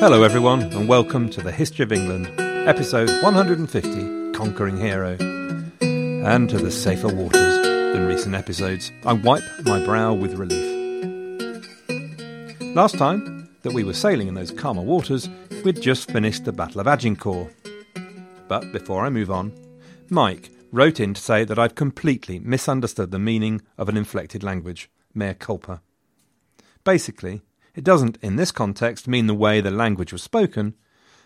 Hello, everyone, and welcome to the History of England, episode 150 Conquering Hero. And to the safer waters than recent episodes, I wipe my brow with relief. Last time that we were sailing in those calmer waters, we'd just finished the Battle of Agincourt. But before I move on, Mike wrote in to say that I've completely misunderstood the meaning of an inflected language, mea culpa. Basically, it doesn't, in this context, mean the way the language was spoken,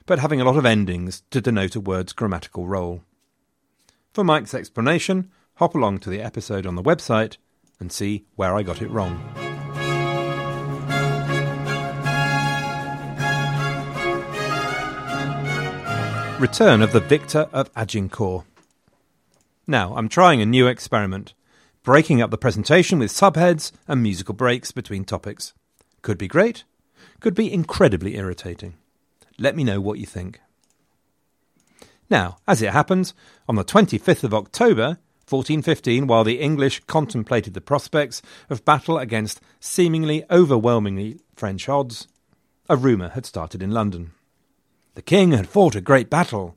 but having a lot of endings to denote a word's grammatical role. For Mike's explanation, hop along to the episode on the website and see where I got it wrong. Return of the Victor of Agincourt. Now, I'm trying a new experiment, breaking up the presentation with subheads and musical breaks between topics. Could be great, could be incredibly irritating. Let me know what you think. Now, as it happens, on the 25th of October, 1415, while the English contemplated the prospects of battle against seemingly overwhelmingly French odds, a rumour had started in London. The king had fought a great battle,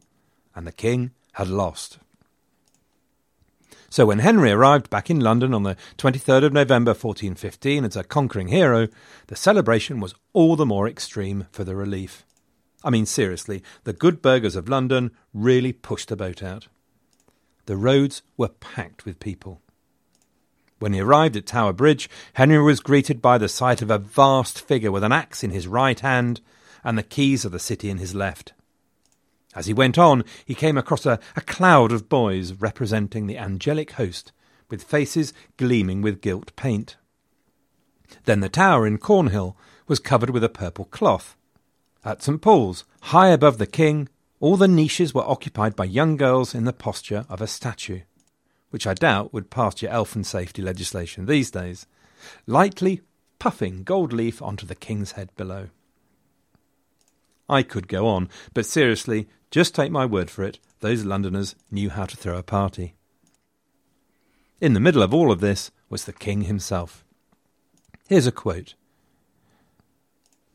and the king had lost. So when Henry arrived back in London on the 23rd of November 1415 as a conquering hero, the celebration was all the more extreme for the relief. I mean, seriously, the good burghers of London really pushed the boat out. The roads were packed with people. When he arrived at Tower Bridge, Henry was greeted by the sight of a vast figure with an axe in his right hand and the keys of the city in his left. As he went on, he came across a, a cloud of boys representing the angelic host, with faces gleaming with gilt paint. Then the tower in Cornhill was covered with a purple cloth. At St. Paul's, high above the king, all the niches were occupied by young girls in the posture of a statue, which I doubt would pass your elfin safety legislation these days, lightly puffing gold leaf onto the king's head below. I could go on, but seriously, just take my word for it, those Londoners knew how to throw a party. In the middle of all of this was the king himself. Here's a quote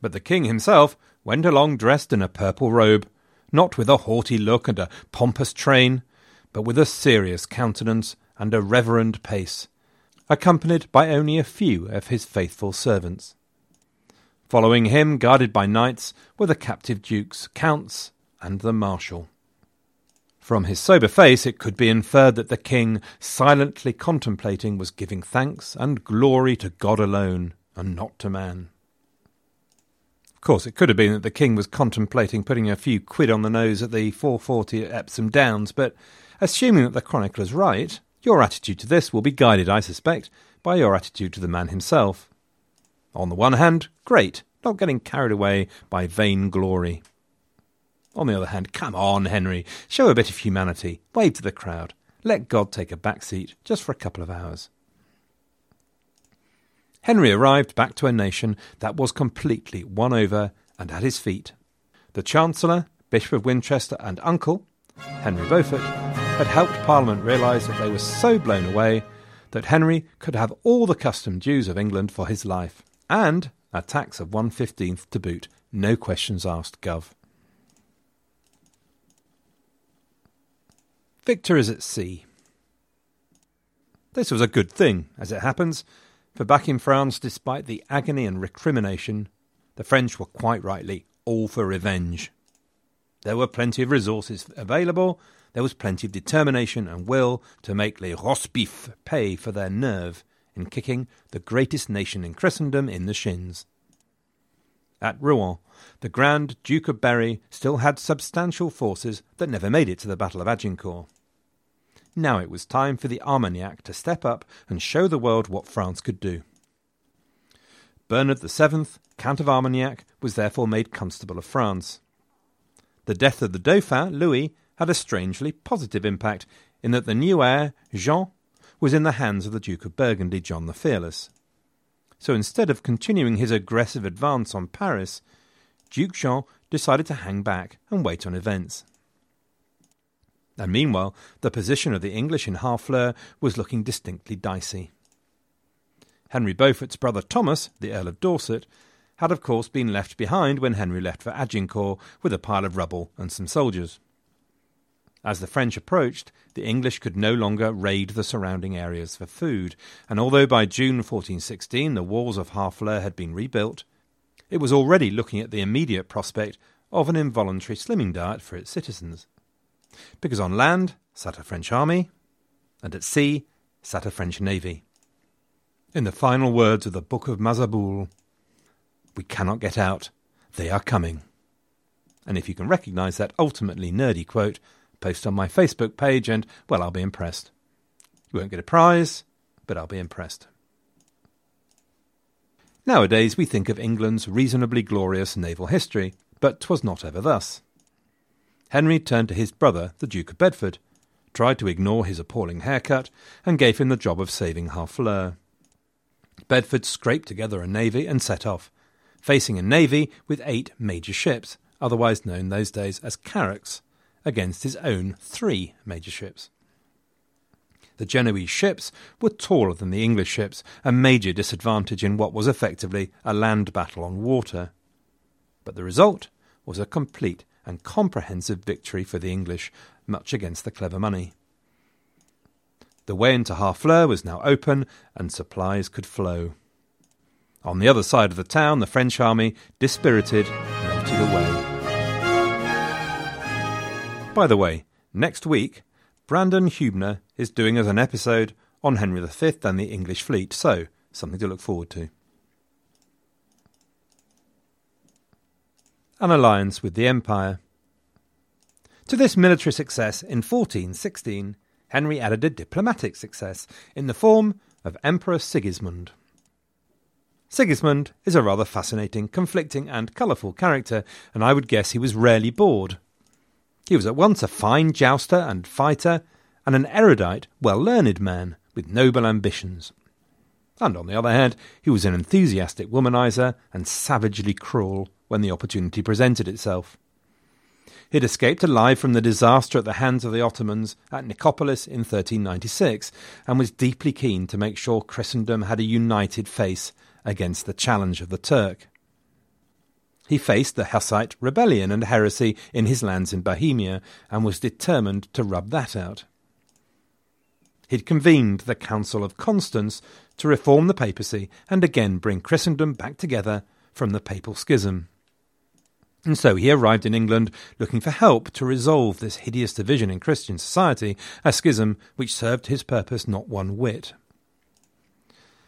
But the king himself went along dressed in a purple robe, not with a haughty look and a pompous train, but with a serious countenance and a reverend pace, accompanied by only a few of his faithful servants. Following him, guarded by knights, were the captive dukes, counts, and the marshal. From his sober face, it could be inferred that the king, silently contemplating, was giving thanks and glory to God alone, and not to man. Of course, it could have been that the king was contemplating putting a few quid on the nose at the 440 at Epsom Downs, but assuming that the chronicler's right, your attitude to this will be guided, I suspect, by your attitude to the man himself. On the one hand, great, not getting carried away by vain glory. On the other hand, come on, Henry, show a bit of humanity, wave to the crowd, let God take a back seat just for a couple of hours. Henry arrived back to a nation that was completely won over and at his feet. The Chancellor, Bishop of Winchester, and uncle, Henry Beaufort, had helped Parliament realise that they were so blown away that Henry could have all the custom dues of England for his life, and a tax of one fifteenth to boot, no questions asked, Gov. Victor is at sea. This was a good thing, as it happens, for back in France, despite the agony and recrimination, the French were quite rightly all for revenge. There were plenty of resources available, there was plenty of determination and will to make les Rosbifs pay for their nerve in kicking the greatest nation in Christendom in the shins. At Rouen, the Grand Duke of Berry still had substantial forces that never made it to the Battle of Agincourt. Now it was time for the Armagnac to step up and show the world what France could do. Bernard VII, Count of Armagnac, was therefore made Constable of France. The death of the Dauphin, Louis, had a strangely positive impact in that the new heir, Jean, was in the hands of the Duke of Burgundy, John the Fearless. So instead of continuing his aggressive advance on Paris, Duke Jean decided to hang back and wait on events. And meanwhile, the position of the English in Harfleur was looking distinctly dicey. Henry Beaufort's brother Thomas, the Earl of Dorset, had of course been left behind when Henry left for Agincourt with a pile of rubble and some soldiers. As the French approached, the English could no longer raid the surrounding areas for food, and although by June 1416 the walls of Harfleur had been rebuilt, it was already looking at the immediate prospect of an involuntary slimming diet for its citizens. Because on land sat a French army, and at sea sat a French navy. In the final words of the Book of Mazarbul, we cannot get out, they are coming. And if you can recognise that ultimately nerdy quote, post on my Facebook page, and, well, I'll be impressed. You won't get a prize, but I'll be impressed. Nowadays we think of England's reasonably glorious naval history, but 'twas not ever thus. Henry turned to his brother, the Duke of Bedford, tried to ignore his appalling haircut, and gave him the job of saving Harfleur. Bedford scraped together a navy and set off, facing a navy with eight major ships, otherwise known those days as carracks, against his own three major ships. The Genoese ships were taller than the English ships, a major disadvantage in what was effectively a land battle on water. But the result was a complete and comprehensive victory for the English, much against the clever money. The way into Harfleur was now open, and supplies could flow. On the other side of the town, the French army, dispirited, melted away. By the way, next week, Brandon Hubner is doing us an episode on Henry V and the English fleet, so something to look forward to. An alliance with the Empire. To this military success in 1416, Henry added a diplomatic success in the form of Emperor Sigismund. Sigismund is a rather fascinating, conflicting, and colourful character, and I would guess he was rarely bored. He was at once a fine jouster and fighter, and an erudite, well learned man with noble ambitions. And on the other hand, he was an enthusiastic womanizer and savagely cruel when the opportunity presented itself. He had escaped alive from the disaster at the hands of the Ottomans at Nicopolis in 1396 and was deeply keen to make sure Christendom had a united face against the challenge of the Turk. He faced the Hussite rebellion and heresy in his lands in Bohemia and was determined to rub that out. He'd convened the Council of Constance to reform the papacy and again bring Christendom back together from the papal schism. And so he arrived in England looking for help to resolve this hideous division in Christian society, a schism which served his purpose not one whit.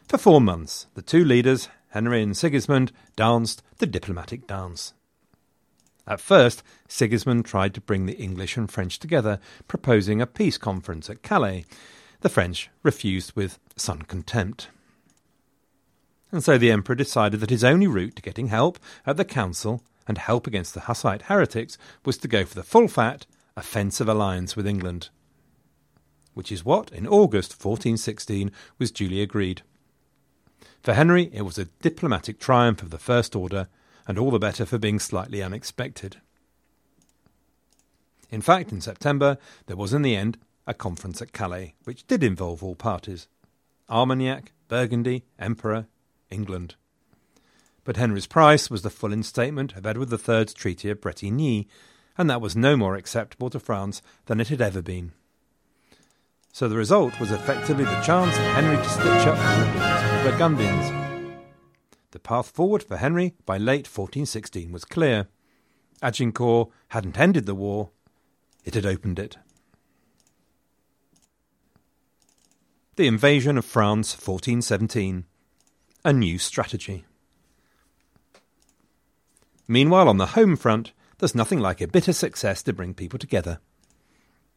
For four months, the two leaders Henry and Sigismund danced the diplomatic dance. At first, Sigismund tried to bring the English and French together, proposing a peace conference at Calais. The French refused with some contempt. And so the Emperor decided that his only route to getting help at the Council and help against the Hussite heretics was to go for the full fat, offensive alliance with England. Which is what, in August 1416, was duly agreed. For Henry, it was a diplomatic triumph of the First Order, and all the better for being slightly unexpected. In fact, in September, there was in the end a conference at Calais, which did involve all parties Armagnac, Burgundy, Emperor, England. But Henry's price was the full instatement of Edward III's Treaty of Bretigny, and that was no more acceptable to France than it had ever been. So the result was effectively the chance for Henry to stitch up the Burgundians. The path forward for Henry by late 1416 was clear. Agincourt hadn't ended the war, it had opened it. The invasion of France 1417. A new strategy. Meanwhile, on the home front, there's nothing like a bit of success to bring people together.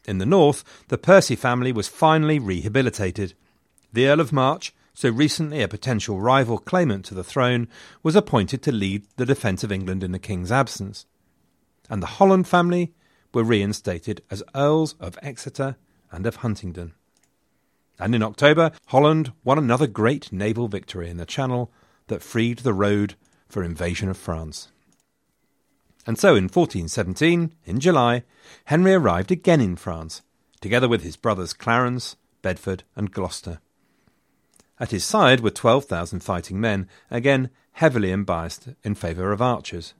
In the north, the Percy family was finally rehabilitated. The Earl of March, so recently a potential rival claimant to the throne, was appointed to lead the defence of England in the king's absence. And the Holland family were reinstated as Earls of Exeter and of Huntingdon. And in October, Holland won another great naval victory in the Channel that freed the road for invasion of France. And so in 1417, in July, Henry arrived again in France, together with his brothers Clarence, Bedford, and Gloucester. At his side were 12,000 fighting men, again heavily unbiased in favour of archers.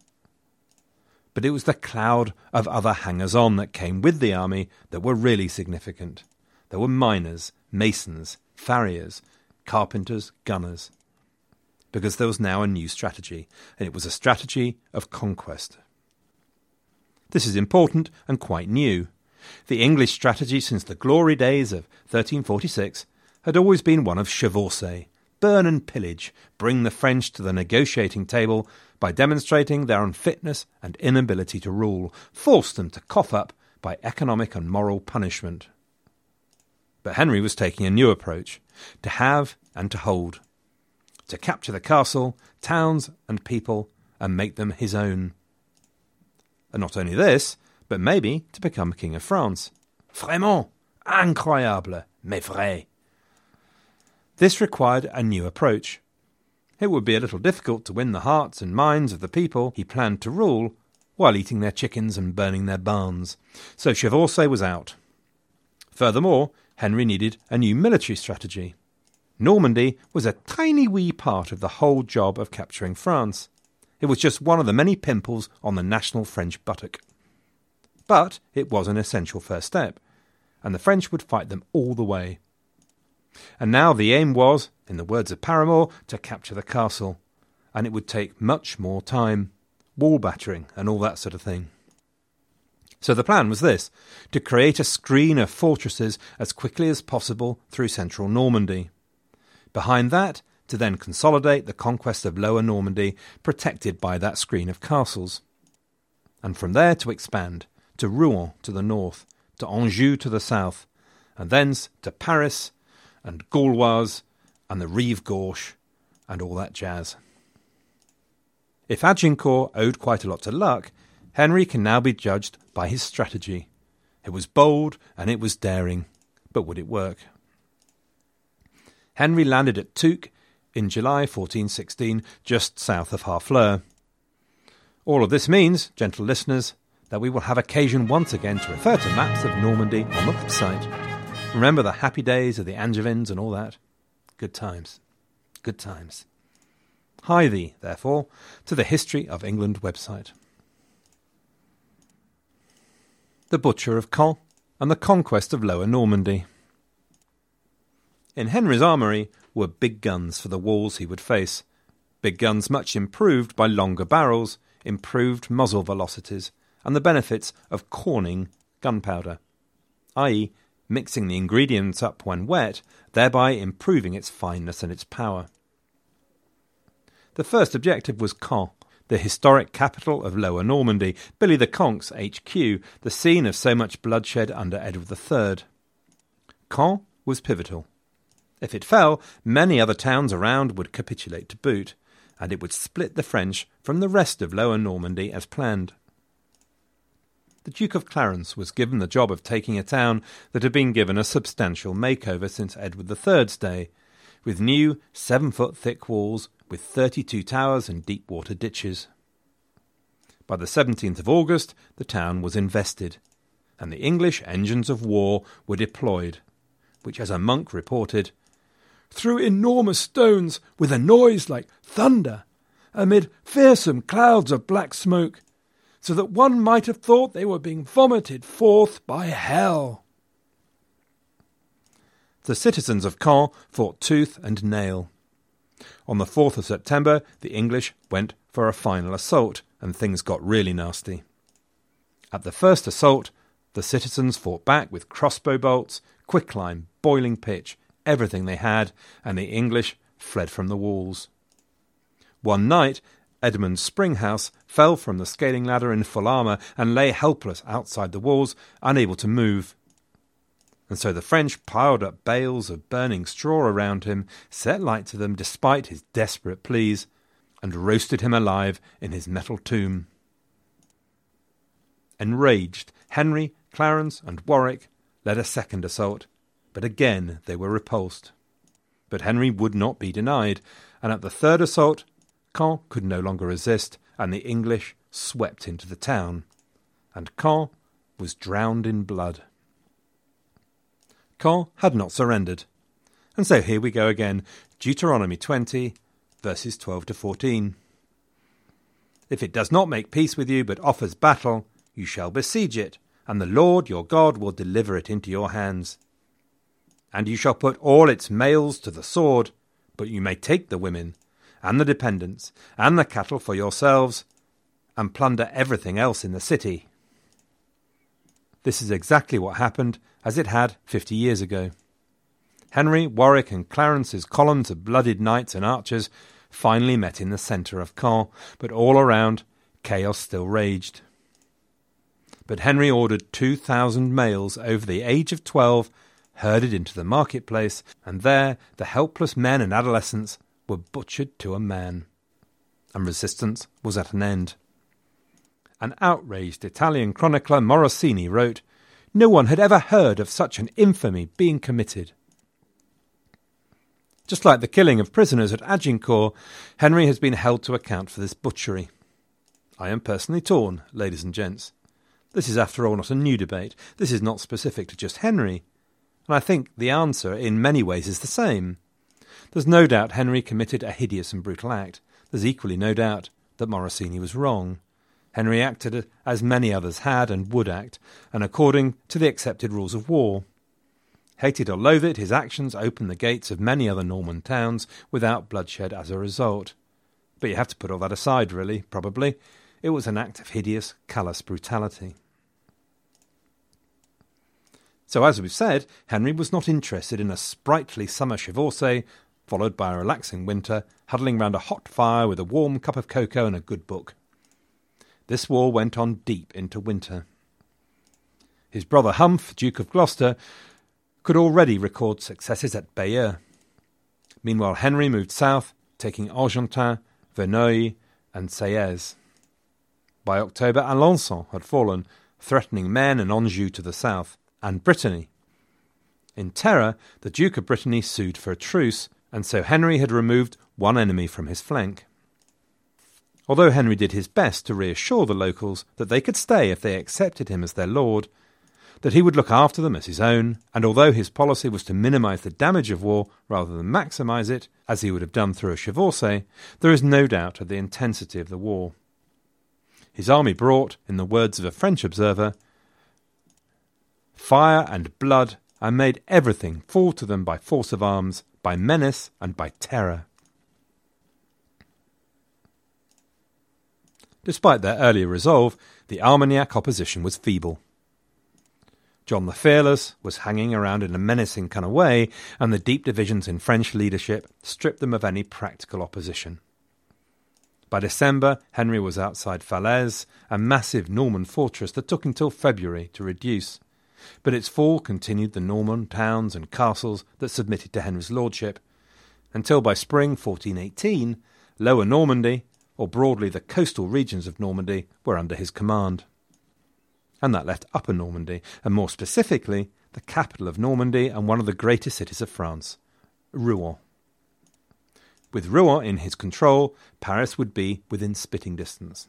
But it was the cloud of other hangers on that came with the army that were really significant. There were miners, masons, farriers, carpenters, gunners. Because there was now a new strategy, and it was a strategy of conquest. This is important and quite new. The English strategy since the glory days of 1346 had always been one of chevauchée, burn and pillage, bring the French to the negotiating table by demonstrating their unfitness and inability to rule, force them to cough up by economic and moral punishment. But Henry was taking a new approach to have and to hold, to capture the castle, towns, and people, and make them his own. And not only this, but maybe to become King of France. Vraiment incroyable, mais vrai. This required a new approach. It would be a little difficult to win the hearts and minds of the people he planned to rule while eating their chickens and burning their barns. So Chevauchée was out. Furthermore, Henry needed a new military strategy. Normandy was a tiny wee part of the whole job of capturing France. It was just one of the many pimples on the national French buttock. But it was an essential first step, and the French would fight them all the way. And now the aim was, in the words of Paramore, to capture the castle, and it would take much more time, wall battering and all that sort of thing. So the plan was this to create a screen of fortresses as quickly as possible through central Normandy. Behind that, to then consolidate the conquest of Lower Normandy, protected by that screen of castles. And from there to expand to Rouen to the north, to Anjou to the south, and thence to Paris and Gauloise and the Rive Gauche and all that jazz. If Agincourt owed quite a lot to luck, Henry can now be judged by his strategy. It was bold and it was daring, but would it work? Henry landed at Touques in July 1416, just south of Harfleur. All of this means, gentle listeners, that we will have occasion once again to refer to maps of Normandy on the website. Remember the happy days of the Angevins and all that? Good times. Good times. Hi thee, therefore, to the History of England website. the Butcher of Caen, and the conquest of Lower Normandy. In Henry's armoury were big guns for the walls he would face, big guns much improved by longer barrels, improved muzzle velocities, and the benefits of corning gunpowder, i.e., mixing the ingredients up when wet, thereby improving its fineness and its power. The first objective was Caen, the historic capital of Lower Normandy, Billy the Conk's HQ, the scene of so much bloodshed under Edward III. Caen was pivotal. If it fell, many other towns around would capitulate to boot, and it would split the French from the rest of Lower Normandy as planned. The Duke of Clarence was given the job of taking a town that had been given a substantial makeover since Edward III's day, with new seven foot thick walls with 32 towers and deep water ditches. By the 17th of August, the town was invested, and the English engines of war were deployed, which, as a monk reported, threw enormous stones with a noise like thunder amid fearsome clouds of black smoke, so that one might have thought they were being vomited forth by hell. The citizens of Caen fought tooth and nail. On the 4th of September, the English went for a final assault, and things got really nasty. At the first assault, the citizens fought back with crossbow bolts, quicklime, boiling pitch, everything they had, and the English fled from the walls. One night, Edmund Springhouse fell from the scaling ladder in full armour and lay helpless outside the walls, unable to move. And so the French piled up bales of burning straw around him, set light to them despite his desperate pleas, and roasted him alive in his metal tomb. Enraged, Henry, Clarence, and Warwick led a second assault, but again they were repulsed. But Henry would not be denied, and at the third assault, Caen could no longer resist, and the English swept into the town, and Caen was drowned in blood. Caen had not surrendered. And so here we go again Deuteronomy 20, verses 12 to 14. If it does not make peace with you, but offers battle, you shall besiege it, and the Lord your God will deliver it into your hands. And you shall put all its males to the sword, but you may take the women, and the dependents, and the cattle for yourselves, and plunder everything else in the city. This is exactly what happened as it had fifty years ago. Henry, Warwick, and Clarence's columns of blooded knights and archers finally met in the centre of Caen, but all around chaos still raged. But Henry ordered two thousand males over the age of twelve herded into the marketplace, and there the helpless men and adolescents were butchered to a man. And resistance was at an end. An outraged Italian chronicler Morosini wrote, No one had ever heard of such an infamy being committed. Just like the killing of prisoners at Agincourt, Henry has been held to account for this butchery. I am personally torn, ladies and gents. This is, after all, not a new debate. This is not specific to just Henry. And I think the answer, in many ways, is the same. There's no doubt Henry committed a hideous and brutal act. There's equally no doubt that Morosini was wrong. Henry acted as many others had and would act, and according to the accepted rules of war. Hated or loathed, his actions opened the gates of many other Norman towns without bloodshed as a result. But you have to put all that aside, really, probably. It was an act of hideous, callous brutality. So, as we've said, Henry was not interested in a sprightly summer chevauchée, followed by a relaxing winter, huddling round a hot fire with a warm cup of cocoa and a good book. This war went on deep into winter. His brother Humph, Duke of Gloucester, could already record successes at Bayeux. Meanwhile, Henry moved south, taking Argentan, Verneuil, and Sieyes. By October, Alençon had fallen, threatening Maine and Anjou to the south, and Brittany. In terror, the Duke of Brittany sued for a truce, and so Henry had removed one enemy from his flank. Although Henry did his best to reassure the locals that they could stay if they accepted him as their lord, that he would look after them as his own, and although his policy was to minimize the damage of war rather than maximize it, as he would have done through a chevauchée, there is no doubt of the intensity of the war. His army brought, in the words of a French observer, fire and blood, and made everything fall to them by force of arms, by menace, and by terror. Despite their earlier resolve, the Armagnac opposition was feeble. John the Fearless was hanging around in a menacing kind of way, and the deep divisions in French leadership stripped them of any practical opposition. By December, Henry was outside Falaise, a massive Norman fortress that took until February to reduce. But its fall continued the Norman towns and castles that submitted to Henry's lordship, until by spring 1418, Lower Normandy, or broadly the coastal regions of Normandy, were under his command and that left Upper Normandy, and more specifically, the capital of Normandy and one of the greatest cities of France, Rouen. With Rouen in his control, Paris would be within spitting distance.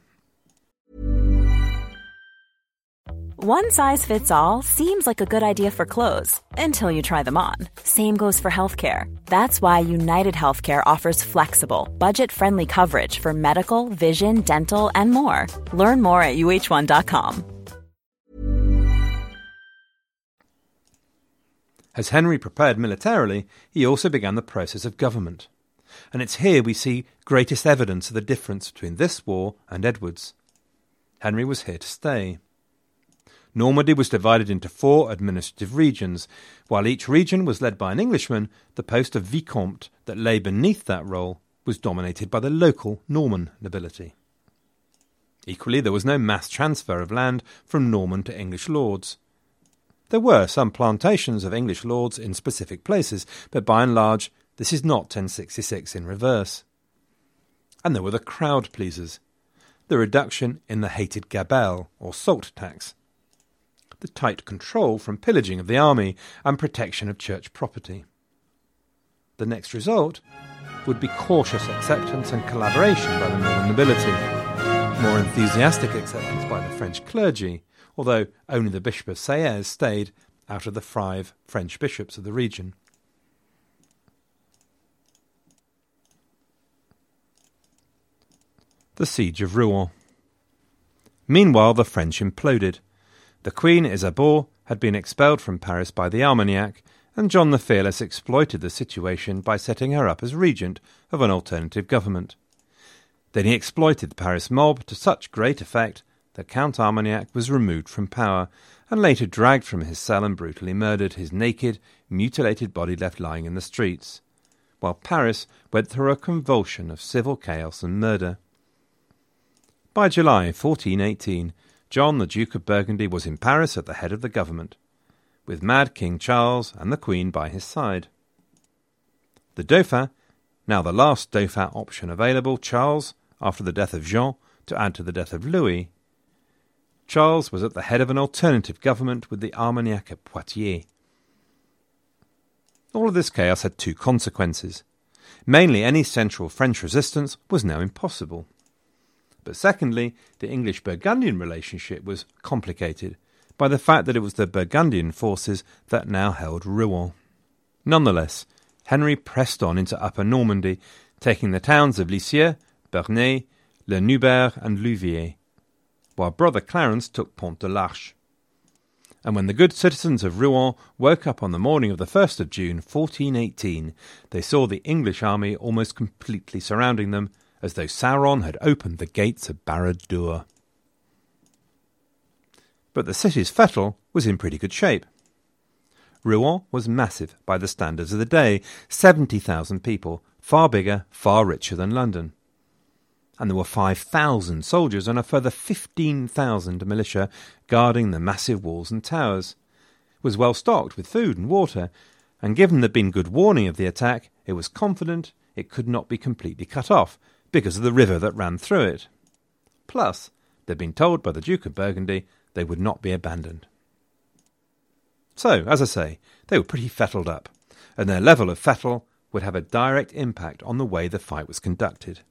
One size fits all seems like a good idea for clothes until you try them on. Same goes for healthcare. That's why United Healthcare offers flexible, budget friendly coverage for medical, vision, dental, and more. Learn more at uh1.com. As Henry prepared militarily, he also began the process of government. And it's here we see greatest evidence of the difference between this war and Edward's. Henry was here to stay. Normandy was divided into four administrative regions. While each region was led by an Englishman, the post of Vicomte that lay beneath that role was dominated by the local Norman nobility. Equally, there was no mass transfer of land from Norman to English lords. There were some plantations of English lords in specific places, but by and large, this is not 1066 in reverse. And there were the crowd pleasers, the reduction in the hated gabelle, or salt tax, the tight control from pillaging of the army and protection of church property. The next result would be cautious acceptance and collaboration by the northern nobility, more enthusiastic acceptance by the French clergy, although only the Bishop of Séez stayed out of the five French bishops of the region. The Siege of Rouen. Meanwhile, the French imploded. The Queen Isabeau had been expelled from Paris by the Armagnac, and John the Fearless exploited the situation by setting her up as regent of an alternative government. Then he exploited the Paris mob to such great effect that Count Armagnac was removed from power and later dragged from his cell and brutally murdered, his naked, mutilated body left lying in the streets, while Paris went through a convulsion of civil chaos and murder. By July 1418, John the Duke of Burgundy was in Paris at the head of the government with mad King Charles and the Queen by his side. The Dauphin, now the last Dauphin option available, Charles, after the death of Jean, to add to the death of Louis. Charles was at the head of an alternative government with the Armagnac at Poitiers. All of this chaos had two consequences. Mainly, any central French resistance was now impossible. But secondly, the English Burgundian relationship was complicated by the fact that it was the Burgundian forces that now held Rouen. Nonetheless, Henry pressed on into Upper Normandy, taking the towns of Lisieux, Bernay, Le Neubourg, and Louviers, while brother Clarence took Pont de l'Arche. And when the good citizens of Rouen woke up on the morning of the 1st of June, 1418, they saw the English army almost completely surrounding them, as though Sauron had opened the gates of Barad-dûr but the city's fettle was in pretty good shape. Rouen was massive by the standards of the day 70,000 people, far bigger, far richer than London. And there were 5,000 soldiers and a further 15,000 militia guarding the massive walls and towers. It was well stocked with food and water, and given there'd been good warning of the attack, it was confident it could not be completely cut off because of the river that ran through it. Plus, they'd been told by the Duke of Burgundy they would not be abandoned. So, as I say, they were pretty fettled up, and their level of fettle would have a direct impact on the way the fight was conducted.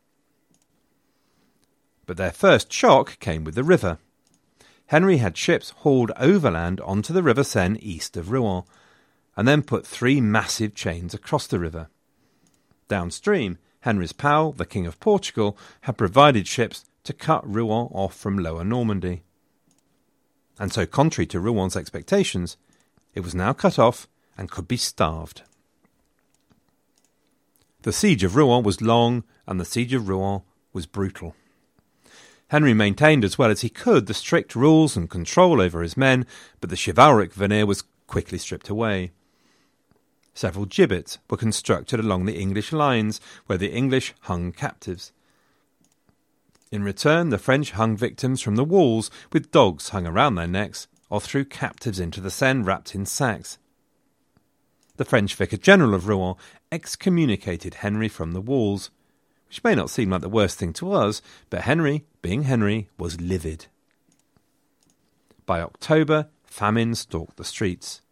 But their first shock came with the river. Henry had ships hauled overland onto the River Seine east of Rouen, and then put three massive chains across the river. Downstream, Henry's pal, the King of Portugal, had provided ships to cut Rouen off from Lower Normandy and so contrary to Rouen's expectations, it was now cut off and could be starved. The siege of Rouen was long, and the siege of Rouen was brutal. Henry maintained as well as he could the strict rules and control over his men, but the chivalric veneer was quickly stripped away. Several gibbets were constructed along the English lines, where the English hung captives. In return, the French hung victims from the walls with dogs hung around their necks or threw captives into the Seine wrapped in sacks. The French Vicar General of Rouen excommunicated Henry from the walls, which may not seem like the worst thing to us, but Henry, being Henry, was livid. By October, famine stalked the streets.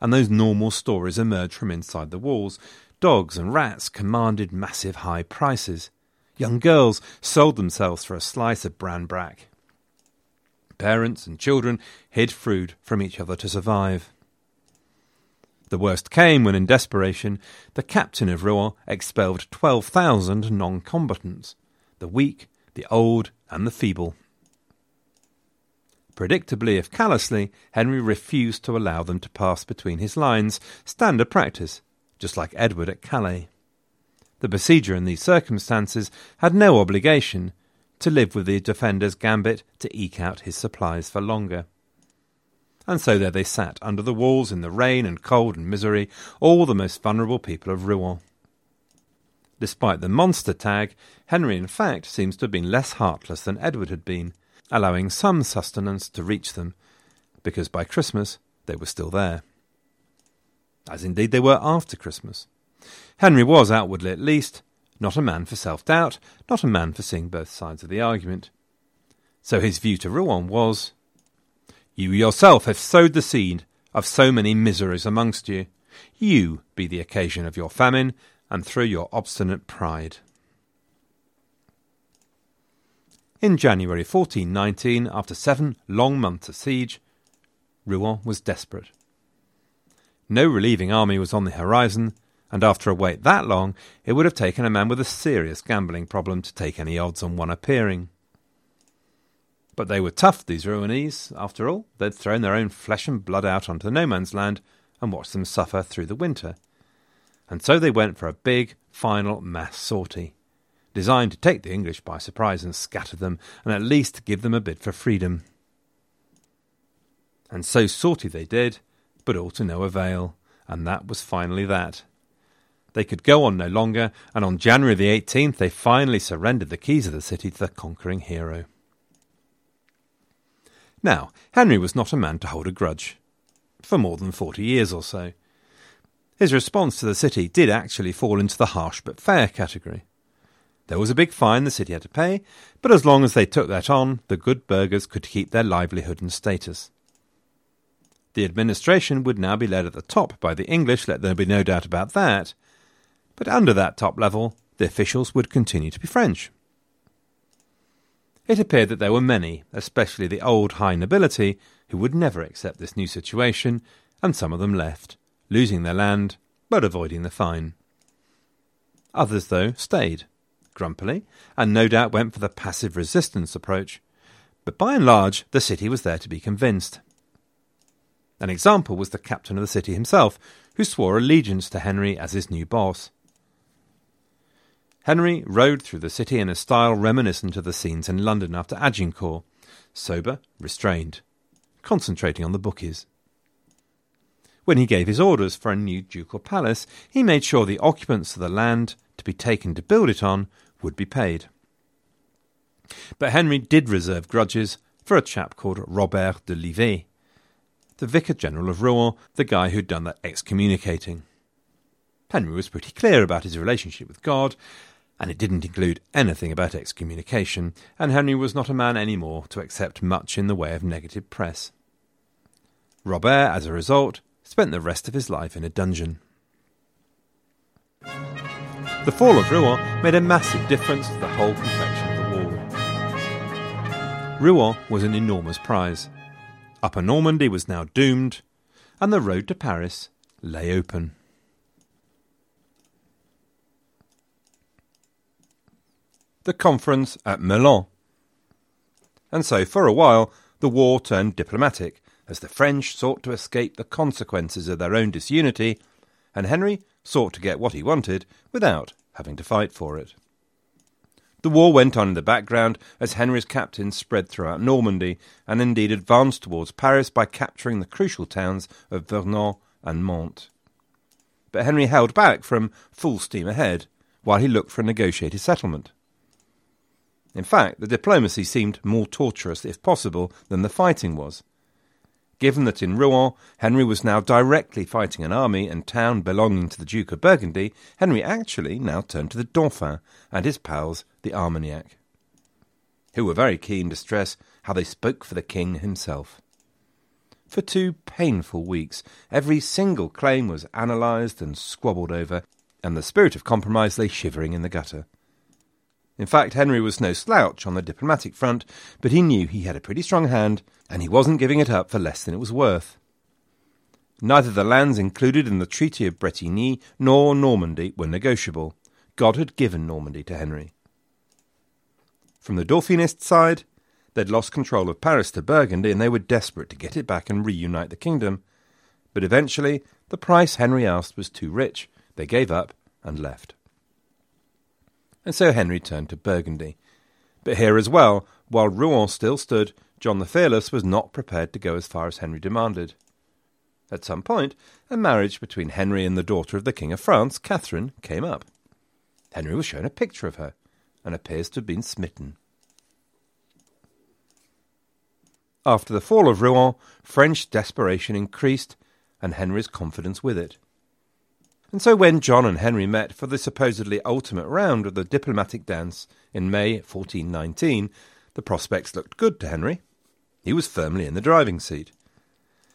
And those normal stories emerged from inside the walls. Dogs and rats commanded massive high prices. Young girls sold themselves for a slice of bran brack. Parents and children hid food from each other to survive. The worst came when, in desperation, the captain of Rouen expelled 12,000 non combatants the weak, the old, and the feeble. Predictably, if callously, Henry refused to allow them to pass between his lines, standard practice, just like Edward at Calais. The besieger in these circumstances had no obligation to live with the defender's gambit to eke out his supplies for longer. And so there they sat under the walls in the rain and cold and misery, all the most vulnerable people of Rouen. Despite the monster tag, Henry in fact seems to have been less heartless than Edward had been, allowing some sustenance to reach them, because by Christmas they were still there. As indeed they were after Christmas. Henry was, outwardly at least, not a man for self doubt, not a man for seeing both sides of the argument. So his view to Rouen was You yourself have sowed the seed of so many miseries amongst you. You be the occasion of your famine, and through your obstinate pride. In January 1419, after seven long months of siege, Rouen was desperate. No relieving army was on the horizon, and after a wait that long, it would have taken a man with a serious gambling problem to take any odds on one appearing. But they were tough, these Rouennese. After all, they'd thrown their own flesh and blood out onto no man's land and watched them suffer through the winter. And so they went for a big, final mass sortie, designed to take the English by surprise and scatter them, and at least give them a bid for freedom. And so sortie they did, but all to no avail, and that was finally that. They could go on no longer, and on January the 18th they finally surrendered the keys of the city to the conquering hero. Now, Henry was not a man to hold a grudge. For more than forty years or so. His response to the city did actually fall into the harsh but fair category. There was a big fine the city had to pay, but as long as they took that on, the good burghers could keep their livelihood and status. The administration would now be led at the top by the English, let there be no doubt about that, but under that top level, the officials would continue to be French. It appeared that there were many, especially the old high nobility, who would never accept this new situation, and some of them left, losing their land, but avoiding the fine. Others, though, stayed, grumpily, and no doubt went for the passive resistance approach. But by and large, the city was there to be convinced. An example was the captain of the city himself, who swore allegiance to Henry as his new boss. Henry rode through the city in a style reminiscent of the scenes in London after Agincourt, sober, restrained, concentrating on the bookies. When he gave his orders for a new ducal palace, he made sure the occupants of the land to be taken to build it on would be paid. But Henry did reserve grudges for a chap called Robert de Livet, the Vicar General of Rouen, the guy who'd done that excommunicating. Henry was pretty clear about his relationship with God, and it didn't include anything about excommunication, and Henry was not a man any more to accept much in the way of negative press. Robert, as a result, spent the rest of his life in a dungeon. The fall of Rouen made a massive difference to the whole complexion of the war. Rouen was an enormous prize. Upper Normandy was now doomed, and the road to Paris lay open. the conference at Melun. And so, for a while, the war turned diplomatic, as the French sought to escape the consequences of their own disunity, and Henry sought to get what he wanted without having to fight for it. The war went on in the background as Henry's captains spread throughout Normandy and indeed advanced towards Paris by capturing the crucial towns of Vernon and Mantes. But Henry held back from full steam ahead while he looked for a negotiated settlement. In fact, the diplomacy seemed more tortuous, if possible, than the fighting was. Given that in Rouen, Henry was now directly fighting an army and town belonging to the Duke of Burgundy, Henry actually now turned to the Dauphin and his pals, the Armagnac, who were very keen to stress how they spoke for the king himself. For two painful weeks, every single claim was analysed and squabbled over, and the spirit of compromise lay shivering in the gutter. In fact, Henry was no slouch on the diplomatic front, but he knew he had a pretty strong hand, and he wasn't giving it up for less than it was worth. Neither the lands included in the Treaty of Bretigny nor Normandy were negotiable. God had given Normandy to Henry. From the Dauphinist side, they'd lost control of Paris to Burgundy, and they were desperate to get it back and reunite the kingdom. But eventually, the price Henry asked was too rich. They gave up and left and so Henry turned to Burgundy. But here as well, while Rouen still stood, John the Fearless was not prepared to go as far as Henry demanded. At some point, a marriage between Henry and the daughter of the King of France, Catherine, came up. Henry was shown a picture of her and appears to have been smitten. After the fall of Rouen, French desperation increased and Henry's confidence with it. And so when John and Henry met for the supposedly ultimate round of the diplomatic dance in May 1419, the prospects looked good to Henry. He was firmly in the driving seat.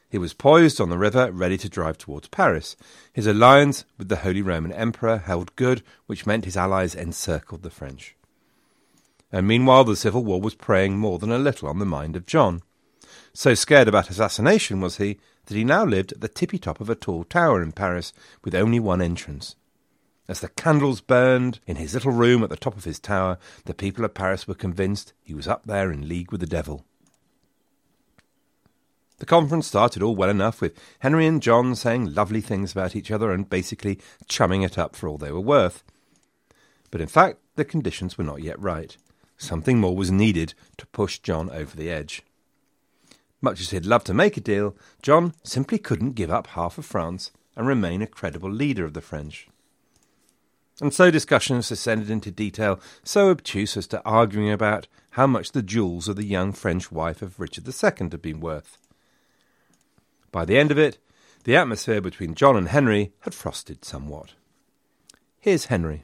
He was poised on the river, ready to drive towards Paris. His alliance with the Holy Roman Emperor held good, which meant his allies encircled the French. And meanwhile, the civil war was preying more than a little on the mind of John. So scared about assassination was he that he now lived at the tippy top of a tall tower in Paris with only one entrance. As the candles burned in his little room at the top of his tower, the people of Paris were convinced he was up there in league with the devil. The conference started all well enough with Henry and John saying lovely things about each other and basically chumming it up for all they were worth. But in fact, the conditions were not yet right. Something more was needed to push John over the edge. Much as he'd love to make a deal, John simply couldn't give up half of France and remain a credible leader of the French. And so discussions descended into detail so obtuse as to arguing about how much the jewels of the young French wife of Richard II had been worth. By the end of it, the atmosphere between John and Henry had frosted somewhat. Here's Henry.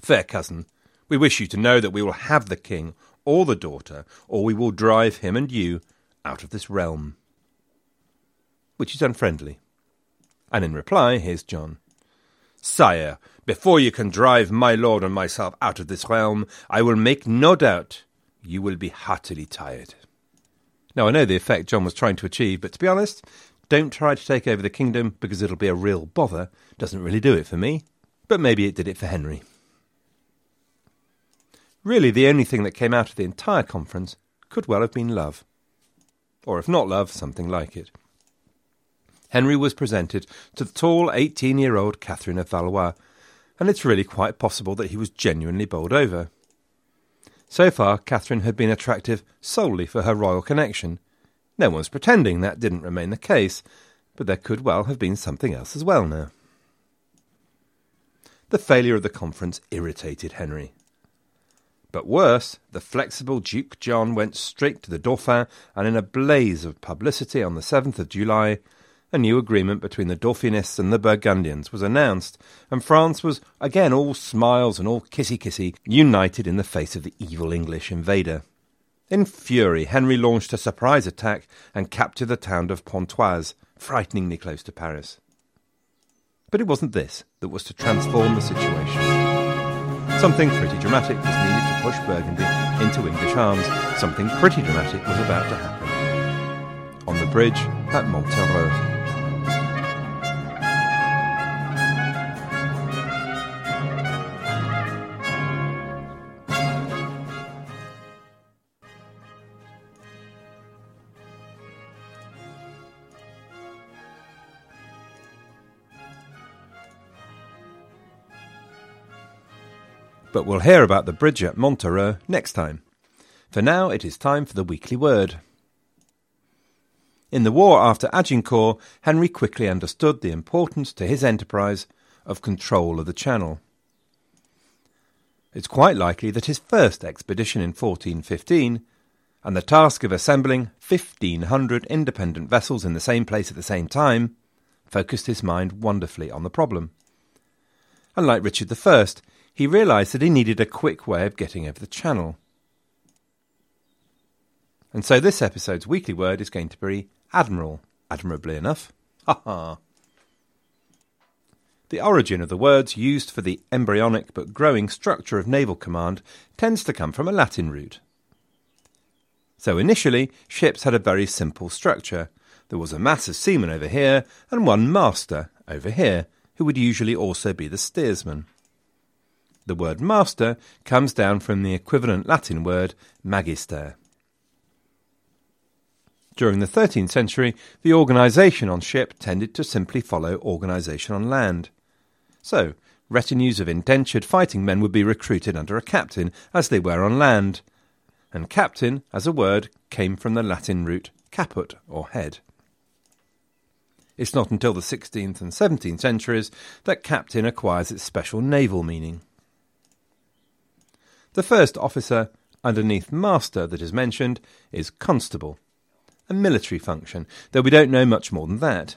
Fair cousin, we wish you to know that we will have the king or the daughter, or we will drive him and you out of this realm. Which is unfriendly. And in reply, here's John. Sire, before you can drive my lord and myself out of this realm, I will make no doubt you will be heartily tired. Now, I know the effect John was trying to achieve, but to be honest, don't try to take over the kingdom because it'll be a real bother. Doesn't really do it for me, but maybe it did it for Henry. Really, the only thing that came out of the entire conference could well have been love or if not love, something like it. Henry was presented to the tall 18 year old Catherine of Valois, and it's really quite possible that he was genuinely bowled over. So far, Catherine had been attractive solely for her royal connection. No one's pretending that didn't remain the case, but there could well have been something else as well now. The failure of the conference irritated Henry. But worse, the flexible Duke John went straight to the Dauphin, and in a blaze of publicity on the 7th of July, a new agreement between the Dauphinists and the Burgundians was announced, and France was again all smiles and all kissy kissy, united in the face of the evil English invader. In fury, Henry launched a surprise attack and captured the town of Pontoise, frighteningly close to Paris. But it wasn't this that was to transform the situation. Something pretty dramatic was needed to push Burgundy into English arms. Something pretty dramatic was about to happen. On the bridge at Montereau. But we'll hear about the bridge at Montereau next time. For now, it is time for the weekly word. In the war after Agincourt, Henry quickly understood the importance to his enterprise of control of the Channel. It's quite likely that his first expedition in 1415 and the task of assembling 1,500 independent vessels in the same place at the same time focused his mind wonderfully on the problem. Unlike Richard I, he realised that he needed a quick way of getting over the channel. And so this episode's weekly word is going to be admiral, admirably enough. Ha ha. The origin of the words used for the embryonic but growing structure of naval command tends to come from a Latin root. So initially, ships had a very simple structure. There was a mass of seamen over here and one master over here, who would usually also be the steersman. The word master comes down from the equivalent Latin word magister. During the 13th century, the organisation on ship tended to simply follow organisation on land. So, retinues of indentured fighting men would be recruited under a captain, as they were on land. And captain, as a word, came from the Latin root caput, or head. It's not until the 16th and 17th centuries that captain acquires its special naval meaning. The first officer underneath master that is mentioned is constable, a military function, though we don't know much more than that.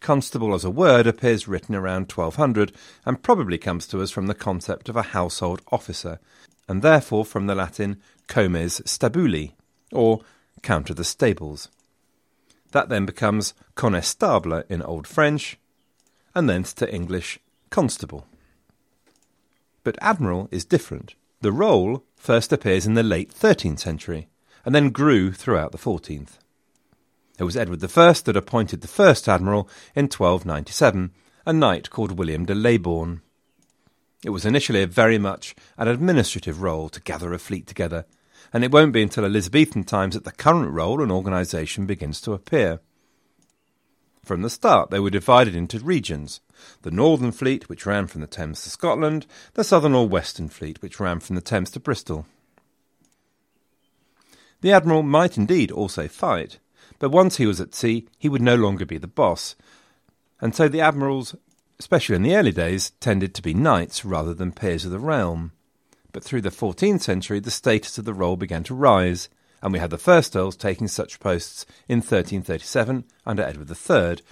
Constable as a word appears written around 1200 and probably comes to us from the concept of a household officer, and therefore from the Latin comes stabuli, or count of the stables. That then becomes conestable in Old French, and thence to English constable. But admiral is different. The role first appears in the late 13th century, and then grew throughout the 14th. It was Edward I that appointed the first admiral in 1297, a knight called William de Leybourne. It was initially very much an administrative role to gather a fleet together, and it won't be until Elizabethan times that the current role and organisation begins to appear. From the start, they were divided into regions the Northern Fleet, which ran from the Thames to Scotland, the Southern or Western Fleet, which ran from the Thames to Bristol. The Admiral might indeed also fight, but once he was at sea, he would no longer be the boss, and so the admirals, especially in the early days, tended to be knights rather than peers of the realm but through the 14th century the status of the role began to rise, and we had the first earls taking such posts in 1337 under Edward III,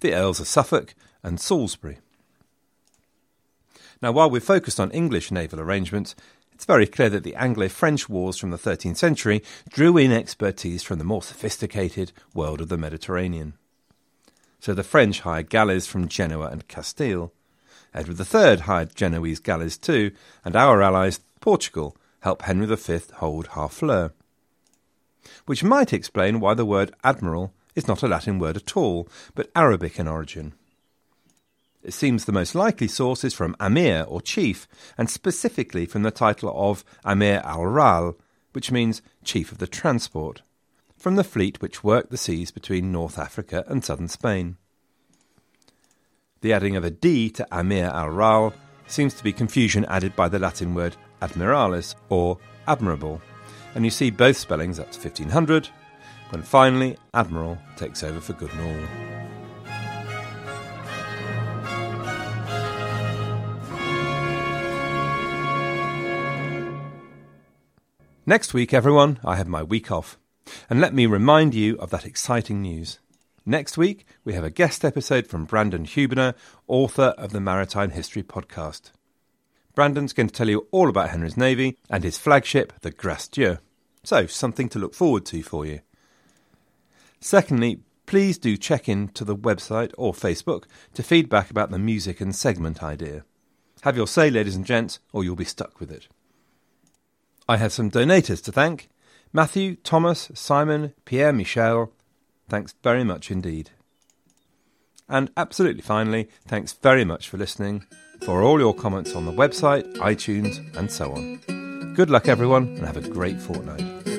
the Earls of Suffolk and Salisbury. Now, while we're focused on English naval arrangements, it's very clear that the Anglo French wars from the 13th century drew in expertise from the more sophisticated world of the Mediterranean. So the French hired galleys from Genoa and Castile. Edward III hired Genoese galleys too, and our allies Portugal helped Henry V hold Harfleur. Which might explain why the word admiral is not a Latin word at all, but Arabic in origin. It seems the most likely source is from Amir or chief, and specifically from the title of Amir al Ral, which means chief of the transport, from the fleet which worked the seas between North Africa and southern Spain. The adding of a D to Amir al Ral seems to be confusion added by the Latin word admiralis, or admirable, and you see both spellings up to 1500, when finally admiral takes over for good and all. Next week, everyone, I have my week off. And let me remind you of that exciting news. Next week, we have a guest episode from Brandon Huebner, author of the Maritime History podcast. Brandon's going to tell you all about Henry's Navy and his flagship, the Grace Dieu. So, something to look forward to for you. Secondly, please do check in to the website or Facebook to feedback about the music and segment idea. Have your say, ladies and gents, or you'll be stuck with it. I have some donators to thank Matthew, Thomas, Simon, Pierre Michel. Thanks very much indeed. And absolutely finally, thanks very much for listening for all your comments on the website, iTunes, and so on. Good luck, everyone, and have a great fortnight.